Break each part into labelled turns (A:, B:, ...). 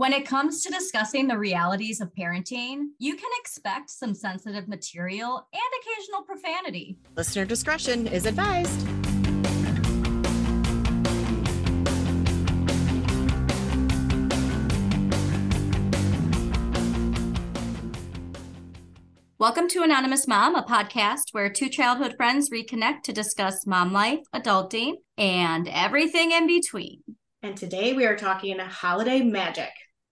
A: When it comes to discussing the realities of parenting, you can expect some sensitive material and occasional profanity.
B: Listener discretion is advised.
A: Welcome to Anonymous Mom, a podcast where two childhood friends reconnect to discuss mom life, adulting, and everything in between.
C: And today we are talking holiday magic.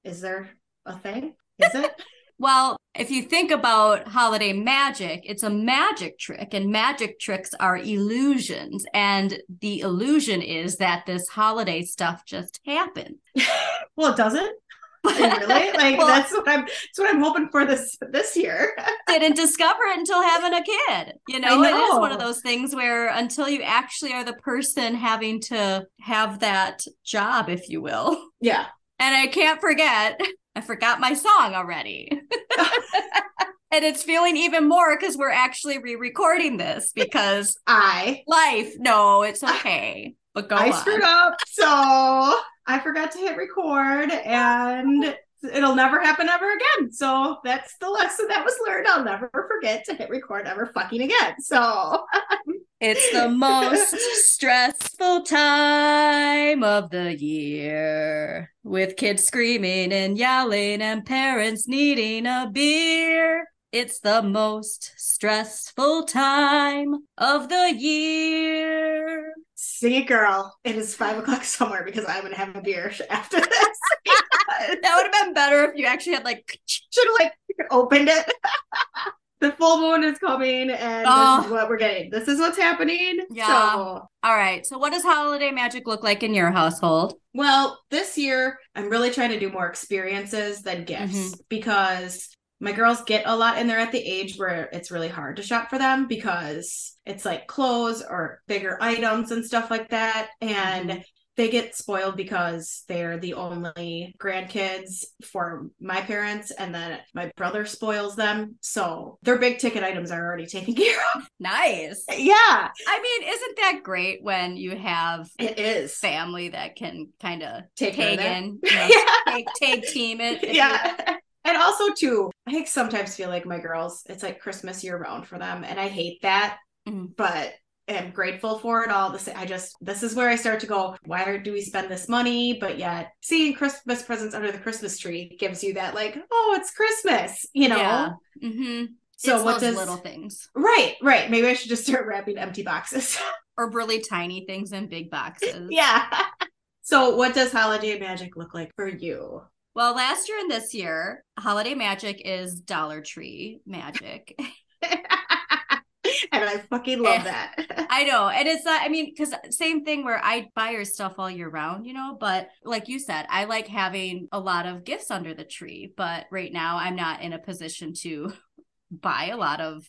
C: Is there a thing? Is it?
A: well, if you think about holiday magic, it's a magic trick, and magic tricks are illusions. And the illusion is that this holiday stuff just happened.
C: well, it doesn't. really? Like well, that's what I'm that's what I'm hoping for this this year.
A: didn't discover it until having a kid. You know, know, it is one of those things where until you actually are the person having to have that job, if you will.
C: Yeah.
A: And I can't forget, I forgot my song already. and it's feeling even more because we're actually re-recording this because
C: I
A: life. No, it's okay. But go
C: I
A: on.
C: screwed up, so I forgot to hit record, and it'll never happen ever again. So that's the lesson that was learned. I'll never forget to hit record ever fucking again. So
A: it's the most stressful time of the year with kids screaming and yelling and parents needing a beer. It's the most stressful time of the year.
C: Sing it, girl. It is five o'clock somewhere because I'm going to have a beer after this.
A: that would have been better if you actually had like
C: should have like opened it. The full moon is coming and oh. this is what we're getting. This is what's happening.
A: Yeah. So. All right. So what does holiday magic look like in your household?
C: Well, this year I'm really trying to do more experiences than gifts mm-hmm. because my girls get a lot and they're at the age where it's really hard to shop for them because it's like clothes or bigger items and stuff like that and mm-hmm they get spoiled because they're the only grandkids for my parents and then my brother spoils them. So their big ticket items are already taken care of.
A: Nice.
C: Yeah.
A: I mean isn't that great when you have
C: it is.
A: family that can kind of
C: take in
A: you know, yeah. tag, tag team it
C: yeah. And also too i sometimes feel like my girls it's like christmas year round for them and i hate that mm-hmm. but am grateful for it all. This I just this is where I start to go, why do we spend this money? But yet seeing Christmas presents under the Christmas tree gives you that like, oh, it's Christmas, you know. Yeah.
A: Mm-hmm.
C: So what does
A: little things?
C: Right, right. Maybe I should just start wrapping empty boxes.
A: or really tiny things in big boxes.
C: yeah. So what does holiday magic look like for you?
A: Well, last year and this year, holiday magic is Dollar Tree magic.
C: and I fucking love that.
A: I know. And it's not, I mean, because same thing where I buy your stuff all year round, you know, but like you said, I like having a lot of gifts under the tree. But right now, I'm not in a position to buy a lot of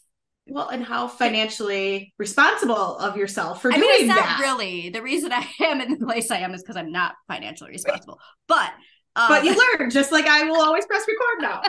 C: well, and how financially responsible of yourself for
A: I
C: doing
A: mean, it's not
C: that.
A: really the reason I am in the place I am is because I'm not financially responsible. But
C: um, but you learn just like I will always press record now.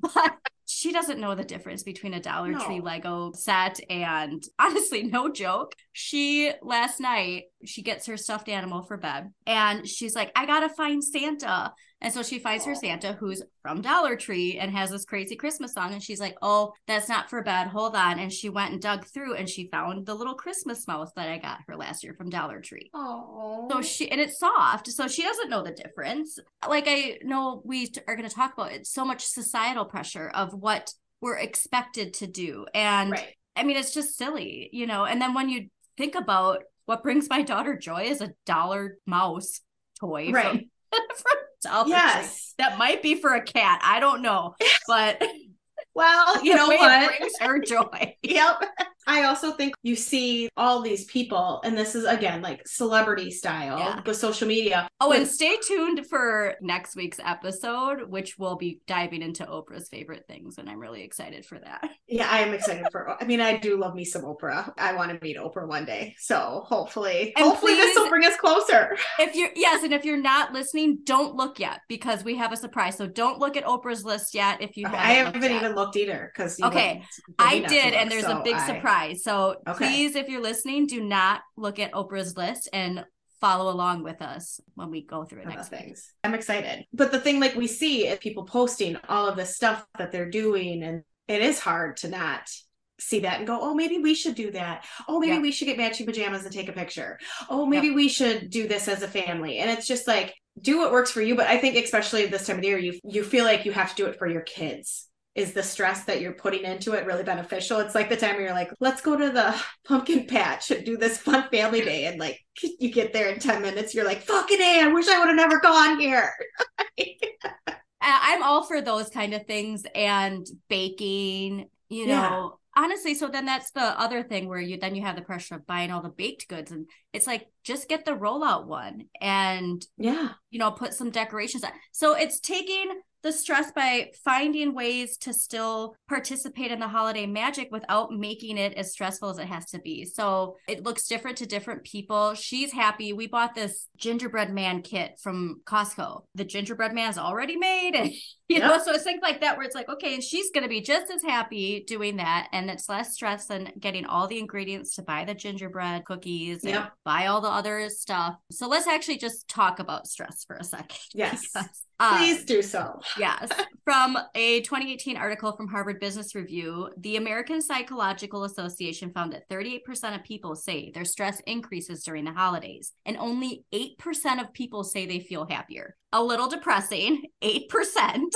A: but she doesn't know the difference between a Dollar no. Tree Lego set and honestly, no joke. She last night she gets her stuffed animal for bed and she's like, I gotta find Santa. And so she finds her Santa who's from Dollar Tree and has this crazy Christmas song. And she's like, Oh, that's not for bed. Hold on. And she went and dug through and she found the little Christmas mouse that I got her last year from Dollar Tree.
C: Oh.
A: So she, and it's soft. So she doesn't know the difference. Like I know we are going to talk about it, so much societal pressure of what we're expected to do. And right. I mean, it's just silly, you know? And then when you think about what brings my daughter joy is a dollar mouse toy
C: right.
A: from, from yes. That might be for a cat. I don't know. But
C: well, you know what?
A: brings her joy.
C: yep. I also think you see all these people, and this is again like celebrity style yeah. with social media.
A: Oh, and stay tuned for next week's episode, which will be diving into Oprah's favorite things, and I'm really excited for that.
C: Yeah, I am excited for. I mean, I do love me some Oprah. I want to meet Oprah one day, so hopefully, and hopefully please, this will bring us closer.
A: If you're yes, and if you're not listening, don't look yet because we have a surprise. So don't look at Oprah's list yet. If you haven't
C: I haven't
A: even
C: yet. looked either because
A: okay, I did, and there's so a big
C: I...
A: surprise. So
C: okay.
A: please, if you're listening, do not look at Oprah's list and follow along with us when we go through it oh, next
C: things.
A: week.
C: I'm excited. But the thing like we see is people posting all of this stuff that they're doing and it is hard to not see that and go, oh, maybe we should do that. Oh, maybe yeah. we should get matching pajamas and take a picture. Oh, maybe yeah. we should do this as a family. And it's just like, do what works for you. But I think especially this time of the year, you you feel like you have to do it for your kids. Is the stress that you're putting into it really beneficial? It's like the time where you're like, let's go to the pumpkin patch and do this fun family day. And like you get there in 10 minutes, you're like, fucking A, I wish I would have never gone here.
A: I'm all for those kind of things and baking, you know, honestly so then that's the other thing where you then you have the pressure of buying all the baked goods and it's like just get the rollout one and
C: yeah
A: you know put some decorations on. so it's taking the stress by finding ways to still participate in the holiday magic without making it as stressful as it has to be. So it looks different to different people. She's happy. We bought this gingerbread man kit from Costco. The gingerbread man is already made. You yep. know, so it's things like that where it's like, okay, and she's going to be just as happy doing that. And it's less stress than getting all the ingredients to buy the gingerbread cookies yep. and buy all the other stuff. So let's actually just talk about stress for a second.
C: Yes. Please um, do so.
A: yes. From a 2018 article from Harvard Business Review, the American Psychological Association found that 38% of people say their stress increases during the holidays, and only 8% of people say they feel happier. A little depressing, 8%.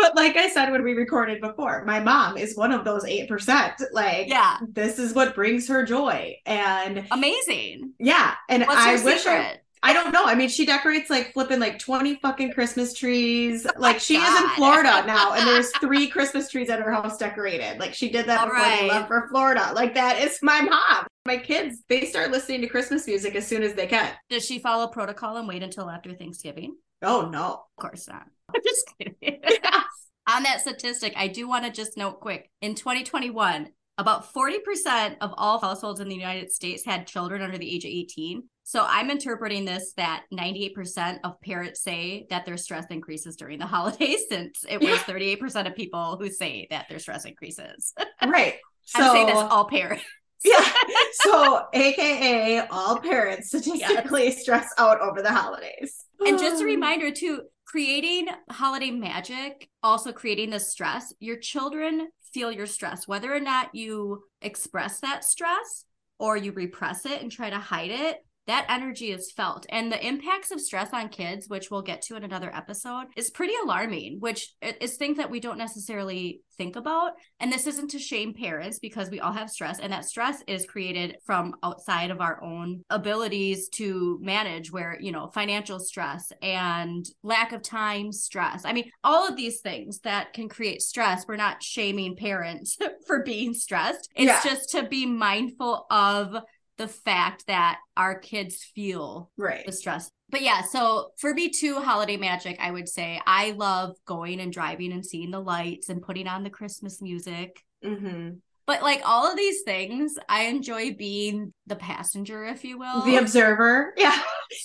C: But like I said when we recorded before, my mom is one of those 8%. Like,
A: yeah,
C: this is what brings her joy. And
A: amazing.
C: Yeah. And What's I wish? I I don't know. I mean, she decorates like flipping like 20 fucking Christmas trees. Oh like she God. is in Florida now and there's three Christmas trees at her house decorated. Like she did that All before right. they left for Florida. Like that is my mom. My kids, they start listening to Christmas music as soon as they can.
A: Does she follow protocol and wait until after Thanksgiving?
C: Oh no.
A: Of course not. I'm just kidding. On that statistic, I do want to just note quick. In 2021, about 40% of all households in the United States had children under the age of 18. So I'm interpreting this that 98% of parents say that their stress increases during the holidays, since it was 38% of people who say that their stress increases.
C: Right.
A: So, I'm saying this all parents.
C: Yeah. So, AKA all parents statistically yes. stress out over the holidays.
A: And just a reminder, too, creating holiday magic, also creating the stress, your children feel your stress, whether or not you express that stress or you repress it and try to hide it that energy is felt. And the impacts of stress on kids which we'll get to in another episode is pretty alarming which is things that we don't necessarily think about. And this isn't to shame parents because we all have stress and that stress is created from outside of our own abilities to manage where you know financial stress and lack of time stress. I mean all of these things that can create stress we're not shaming parents for being stressed. It's yeah. just to be mindful of the fact that our kids feel
C: right
A: the stress. But yeah, so for me too, holiday magic, I would say I love going and driving and seeing the lights and putting on the Christmas music.
C: Mm-hmm.
A: But like all of these things, I enjoy being the passenger, if you will.
C: The observer. Yeah.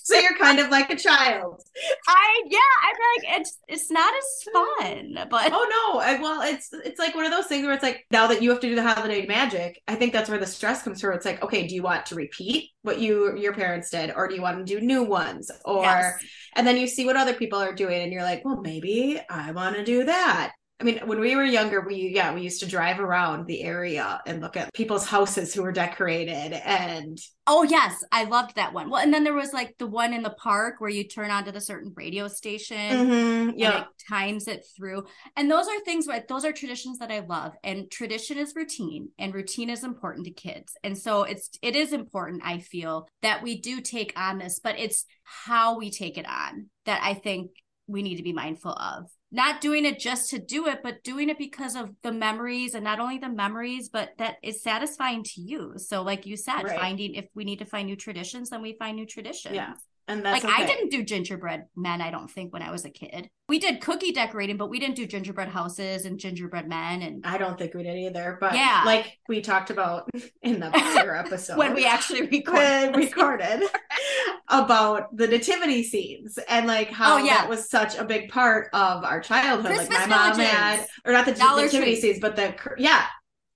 C: so you're kind of like a child.
A: I yeah, I'm like it's it's not as fun, but
C: Oh no. I, well, it's it's like one of those things where it's like now that you have to do the holiday magic, I think that's where the stress comes from. It's like, okay, do you want to repeat what you your parents did or do you want to do new ones? Or yes. and then you see what other people are doing and you're like, well, maybe I want to do that. I mean, when we were younger, we yeah, we used to drive around the area and look at people's houses who were decorated and
A: Oh yes, I loved that one. Well, and then there was like the one in the park where you turn onto the certain radio station
C: mm-hmm, yeah.
A: it times it through. And those are things where those are traditions that I love. And tradition is routine and routine is important to kids. And so it's it is important, I feel, that we do take on this, but it's how we take it on that I think we need to be mindful of not doing it just to do it, but doing it because of the memories and not only the memories, but that is satisfying to you. So, like you said, right. finding if we need to find new traditions, then we find new traditions.
C: Yeah. And that's
A: like okay. I didn't do gingerbread men, I don't think, when I was a kid. We did cookie decorating, but we didn't do gingerbread houses and gingerbread men. And
C: I don't think we did either. But yeah, like we talked about in the prior episode
A: when we actually recorded,
C: recorded about the nativity scenes and like how oh, yeah. that was such a big part of our childhood. Christmas like my mom had, or not the Dollar nativity tree. scenes, but the yeah.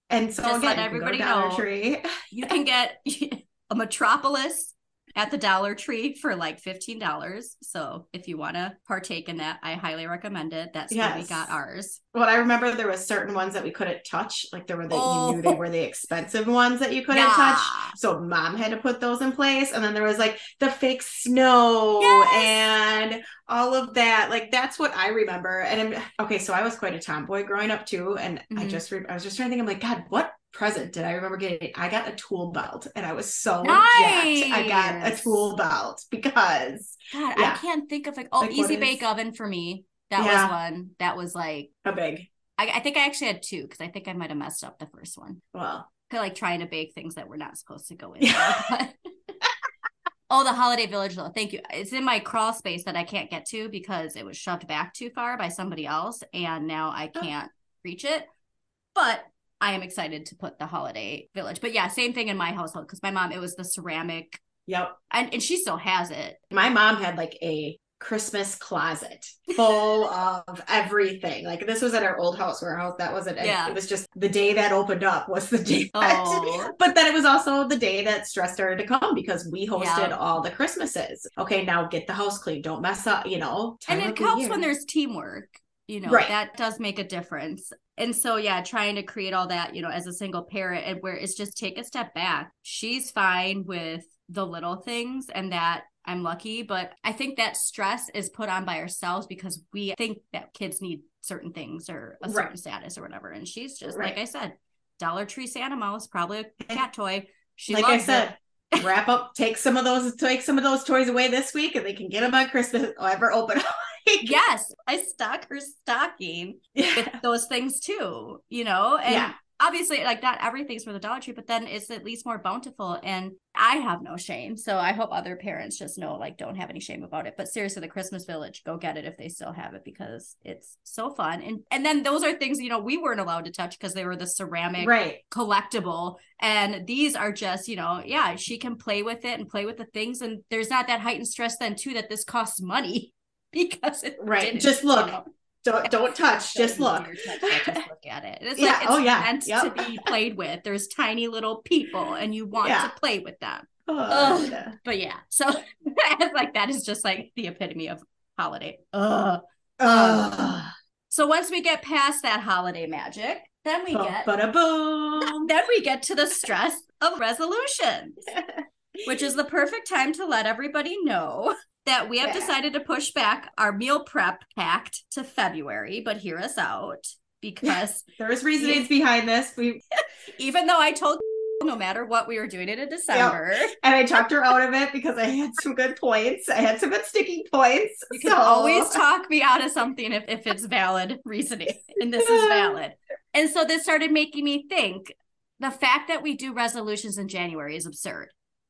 C: And so
A: Just again, let everybody know, Tree. you can get a metropolis at the Dollar Tree for like $15. So if you want to partake in that, I highly recommend it. That's yes. where we got ours.
C: Well, I remember there was certain ones that we couldn't touch. Like there were the oh. you knew they oh. were the expensive ones that you couldn't yeah. touch. So mom had to put those in place. And then there was like the fake snow yes. and all of that. Like that's what I remember. And I'm, okay, so I was quite a tomboy growing up too. And mm-hmm. I just re- I was just trying to think, I'm like, God, what present did I remember getting? I got a tool belt and I was so nice. jacked. I got a tool belt because
A: God, yeah. I can't think of like oh like easy bake oven for me. That yeah. was one that was like
C: a big.
A: I, I think I actually had two because I think I might have messed up the first one.
C: Well,
A: like trying to bake things that were not supposed to go in. There, oh, the holiday village though. Thank you. It's in my crawl space that I can't get to because it was shoved back too far by somebody else, and now I oh. can't reach it. But I am excited to put the holiday village. But yeah, same thing in my household because my mom, it was the ceramic.
C: Yep.
A: And, and she still has it.
C: My mom had like a Christmas closet full of everything. Like this was at our old house where our house that wasn't yeah. it was just the day that opened up was the day that, oh. but then it was also the day that stress started to come because we hosted yeah. all the Christmases. Okay, now get the house clean. Don't mess up, you know.
A: And it helps when there's teamwork you know right. that does make a difference and so yeah trying to create all that you know as a single parent and where it's just take a step back she's fine with the little things and that i'm lucky but i think that stress is put on by ourselves because we think that kids need certain things or a certain right. status or whatever and she's just right. like i said dollar tree santa mouse probably a cat toy she like i said
C: it. wrap up take some of those take some of those toys away this week and they can get them on christmas or ever open
A: yes, I stock her stocking yeah. with those things too, you know? And yeah. obviously, like not everything's for the Dollar Tree, but then it's at least more bountiful. And I have no shame. So I hope other parents just know, like, don't have any shame about it. But seriously, the Christmas Village, go get it if they still have it because it's so fun. And and then those are things, you know, we weren't allowed to touch because they were the ceramic
C: right.
A: collectible. And these are just, you know, yeah, she can play with it and play with the things. And there's not that heightened stress then too that this costs money. because it
C: right. Just look. You know, don't don't touch. Just look.
A: Touch, just look at it. It's yeah. like it's oh, yeah. meant yep. to be played with. There's tiny little people, and you want yeah. to play with them. Oh, but yeah, so like that is just like the epitome of holiday. Ugh. Um, Ugh. so once we get past that holiday magic, then we get
C: boom.
A: Then we get to the stress of resolutions, which is the perfect time to let everybody know that we have yeah. decided to push back our meal prep pact to February, but hear us out because
C: there's reasons behind this. We
A: even though I told no matter what we were doing it in December. Yep.
C: And I talked her out of it because I had some good points. I had some good sticking points.
A: You can so. always talk me out of something if, if it's valid reasoning. And this is valid. And so this started making me think the fact that we do resolutions in January is absurd.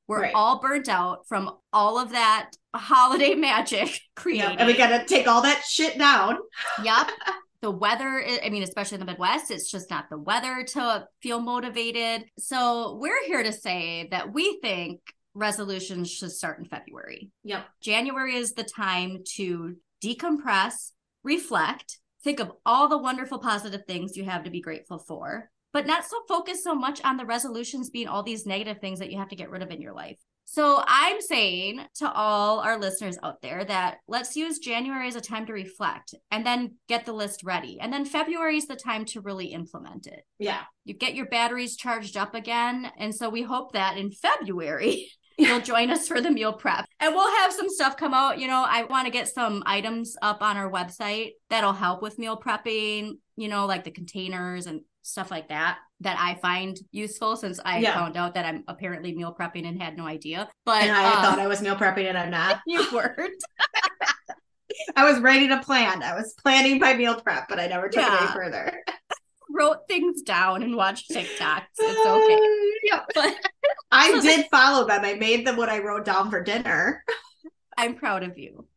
A: We're right. all burnt out from all of that holiday magic creating. Yep.
C: And we got to take all that shit down.
A: yep. The weather, I mean, especially in the Midwest, it's just not the weather to feel motivated. So we're here to say that we think resolutions should start in February.
C: Yep.
A: January is the time to decompress, reflect, think of all the wonderful positive things you have to be grateful for but not so focused so much on the resolutions being all these negative things that you have to get rid of in your life. So I'm saying to all our listeners out there that let's use January as a time to reflect and then get the list ready. And then February is the time to really implement it.
C: Yeah.
A: You get your batteries charged up again. And so we hope that in February you'll join us for the meal prep. And we'll have some stuff come out. You know, I want to get some items up on our website that'll help with meal prepping, you know, like the containers and stuff like that that I find useful since I yeah. found out that I'm apparently meal prepping and had no idea. But
C: and I um, thought I was meal prepping and I'm not.
A: You weren't.
C: I was ready to plan. I was planning my meal prep, but I never took yeah. it any further.
A: Wrote things down and watched TikToks. It's okay. Uh,
C: yeah. But I so did follow them. I made them what I wrote down for dinner.
A: I'm proud of you.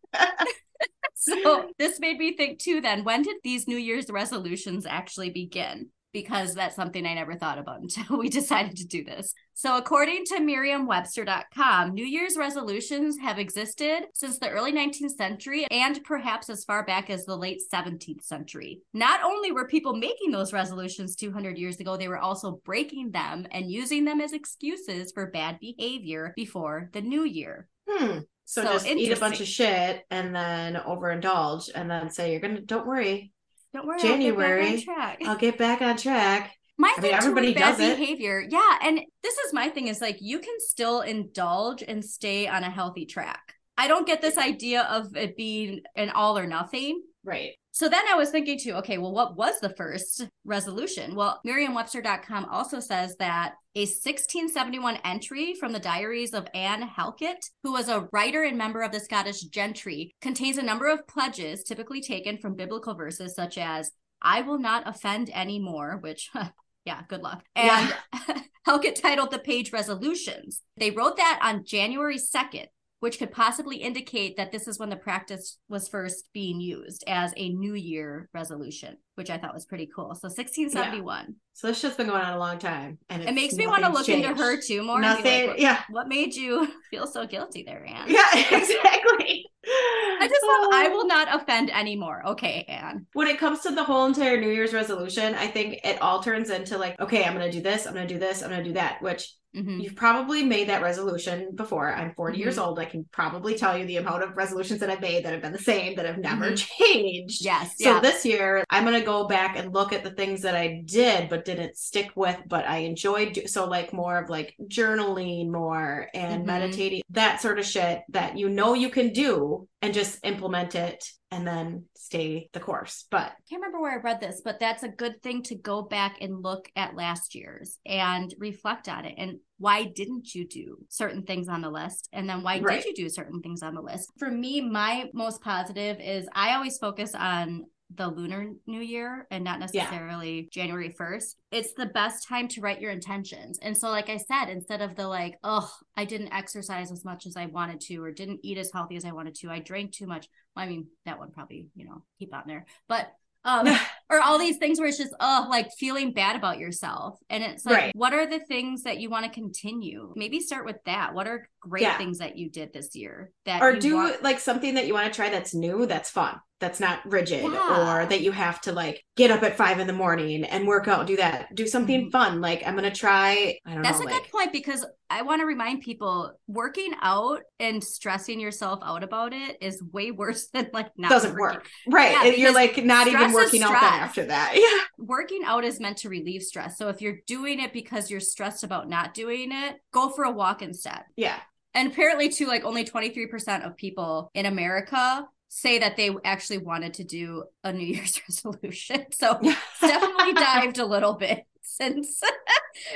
A: so this made me think too then when did these new year's resolutions actually begin because that's something I never thought about until we decided to do this. So, according to Merriam-Webster.com, New Year's resolutions have existed since the early 19th century and perhaps as far back as the late 17th century. Not only were people making those resolutions 200 years ago, they were also breaking them and using them as excuses for bad behavior before the new year.
C: Hmm. So, so just eat a bunch of shit and then overindulge and then say you're gonna don't worry.
A: Don't worry.
C: January.
A: I'll
C: get, I'll get back on track.
A: My I mean, everybody does bad behavior. Yeah, and this is my thing is like you can still indulge and stay on a healthy track. I don't get this idea of it being an all or nothing.
C: Right.
A: So then I was thinking too, okay, well, what was the first resolution? Well, Merriam-Webster.com also says that a 1671 entry from the diaries of Anne Halkett, who was a writer and member of the Scottish gentry, contains a number of pledges typically taken from biblical verses such as, I will not offend any more, which yeah, good luck. And yeah. Halkett titled the page resolutions. They wrote that on January 2nd, which could possibly indicate that this is when the practice was first being used as a New Year resolution, which I thought was pretty cool. So 1671. Yeah.
C: So this shit's been going on a long time, and
A: it makes me want to look changed. into her too more.
C: Nothing.
A: Like, what,
C: yeah.
A: What made you feel so guilty there, Anne?
C: Yeah, exactly.
A: I just love. I oh. will not offend anymore. Okay, Anne.
C: When it comes to the whole entire New Year's resolution, I think it all turns into like, okay, I'm gonna do this. I'm gonna do this. I'm gonna do that. Which Mm-hmm. You've probably made that resolution before. I'm 40 mm-hmm. years old. I can probably tell you the amount of resolutions that I've made that have been the same, that have never mm-hmm. changed.
A: Yes.
C: So yeah. this year, I'm going to go back and look at the things that I did but didn't stick with, but I enjoyed. Do- so, like more of like journaling more and mm-hmm. meditating, that sort of shit that you know you can do and just implement it and then stay the course. But I
A: can't remember where I read this, but that's a good thing to go back and look at last year's and reflect on it. And why didn't you do certain things on the list? And then why right. did you do certain things on the list? For me, my most positive is I always focus on the lunar new year and not necessarily yeah. January 1st. It's the best time to write your intentions. And so, like I said, instead of the like, oh, I didn't exercise as much as I wanted to, or didn't eat as healthy as I wanted to, I drank too much. Well, I mean, that one probably, you know, keep on there. But um or all these things where it's just oh like feeling bad about yourself and it's like right. what are the things that you want to continue maybe start with that what are great yeah. things that you did this year that
C: or do want- like something that you want to try that's new that's fun that's not rigid yeah. or that you have to like get up at five in the morning and work out do that do something mm-hmm. fun like i'm gonna try i don't know.
A: that's
C: know
A: a
C: like,
A: good point because i want to remind people working out and stressing yourself out about it is way worse than like not
C: doesn't
A: working.
C: work right yeah, you're like not even working out then after that. Yeah.
A: Working out is meant to relieve stress. So if you're doing it because you're stressed about not doing it go for a walk instead.
C: Yeah.
A: And apparently too like only 23% of people in america say that they actually wanted to do a new year's resolution. So definitely dived a little bit since.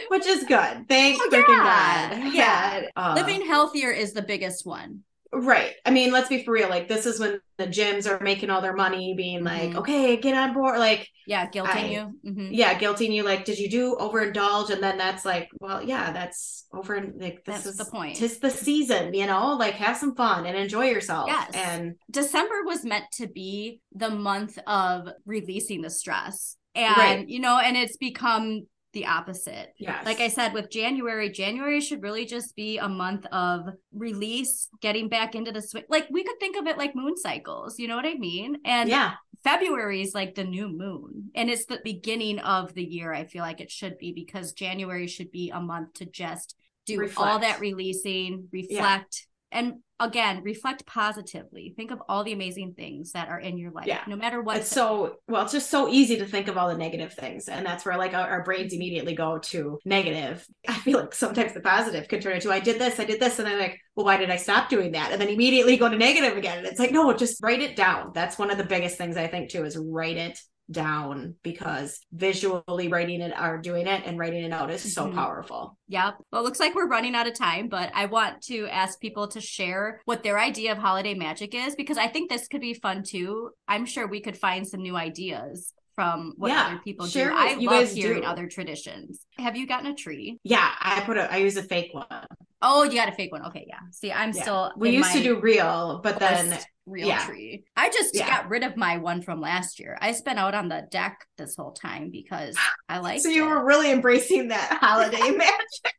C: Which is good. Thank oh, freaking yeah. god.
A: Yeah. Uh, living healthier is the biggest one
C: Right. I mean, let's be for real. Like, this is when the gyms are making all their money, being like, mm-hmm. okay, get on board. Like,
A: yeah, guilting I, you.
C: Mm-hmm. Yeah, guilting you. Like, did you do overindulge? And then that's like, well, yeah, that's over. Like, this
A: that's
C: is
A: the point.
C: Tis the season, you know. Like, have some fun and enjoy yourself.
A: Yes.
C: And
A: December was meant to be the month of releasing the stress and right. you know and it's become the opposite.
C: Yeah.
A: Like I said, with January, January should really just be a month of release, getting back into the swing. Like we could think of it like moon cycles. You know what I mean? And
C: yeah.
A: February is like the new moon and it's the beginning of the year. I feel like it should be because January should be a month to just do reflect. all that releasing, reflect. And again reflect positively. Think of all the amazing things that are in your life yeah. no matter what
C: it's so well it's just so easy to think of all the negative things. And that's where like our, our, brains immediately go to negative. I feel like sometimes the positive can turn into i did this i did this and i'm like well why did i stop doing that? And then immediately go to negative again. And it's like no just write it down. That's one of the biggest things i think too is write it down because visually writing it or doing it and writing it out is so mm-hmm. powerful.
A: Yep. Well, it looks like we're running out of time, but I want to ask people to share what their idea of holiday magic is because I think this could be fun too. I'm sure we could find some new ideas from what yeah, other people do. I love hearing do. other traditions. Have you gotten a tree?
C: Yeah, I put a I use a fake one.
A: Oh, you got a fake one. Okay, yeah. See, I'm yeah. still
C: We used to do real, but then
A: real yeah. tree. I just yeah. got rid of my one from last year. I spent out on the deck this whole time because I like.
C: So you
A: it.
C: were really embracing that holiday magic.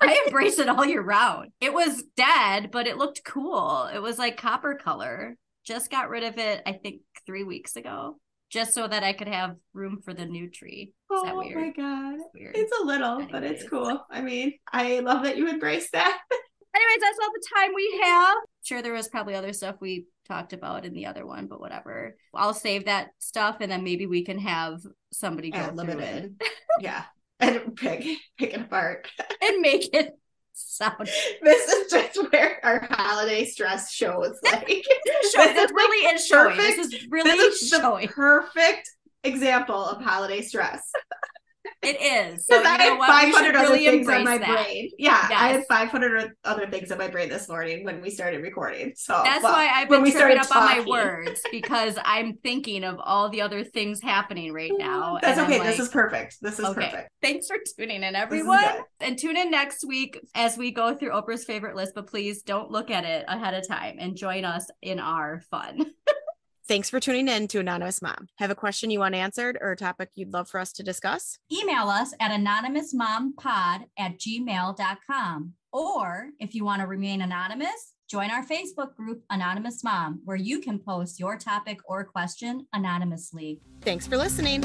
A: I embrace it all year round. It was dead, but it looked cool. It was like copper color. Just got rid of it, I think, three weeks ago, just so that I could have room for the new tree.
C: Is oh my god, it's, it's a little, Anyways. but it's cool. I mean, I love that you embrace that.
A: Anyways, that's all the time we have. Sure, there was probably other stuff we talked about in the other one, but whatever. I'll save that stuff and then maybe we can have somebody go limited.
C: yeah. And pick pick it apart.
A: and make it sound.
C: This is just where our holiday stress shows like
A: show, this really is showing. Perfect, this is really this is showing.
C: perfect example of holiday stress.
A: It is. So I had 500 other really things on my that.
C: brain. Yeah, yes. I had 500 other things on my brain this morning when we started recording. So
A: that's well, why I've been when tripping up talking. on my words because I'm thinking of all the other things happening right now.
C: That's okay. Like, this is perfect. This is okay. perfect.
A: Thanks for tuning in, everyone. And tune in next week as we go through Oprah's favorite list. But please don't look at it ahead of time and join us in our fun.
B: Thanks for tuning in to Anonymous Mom. Have a question you want answered or a topic you'd love for us to discuss?
A: Email us at anonymousmompod at gmail.com. Or if you want to remain anonymous, join our Facebook group, Anonymous Mom, where you can post your topic or question anonymously.
B: Thanks for listening.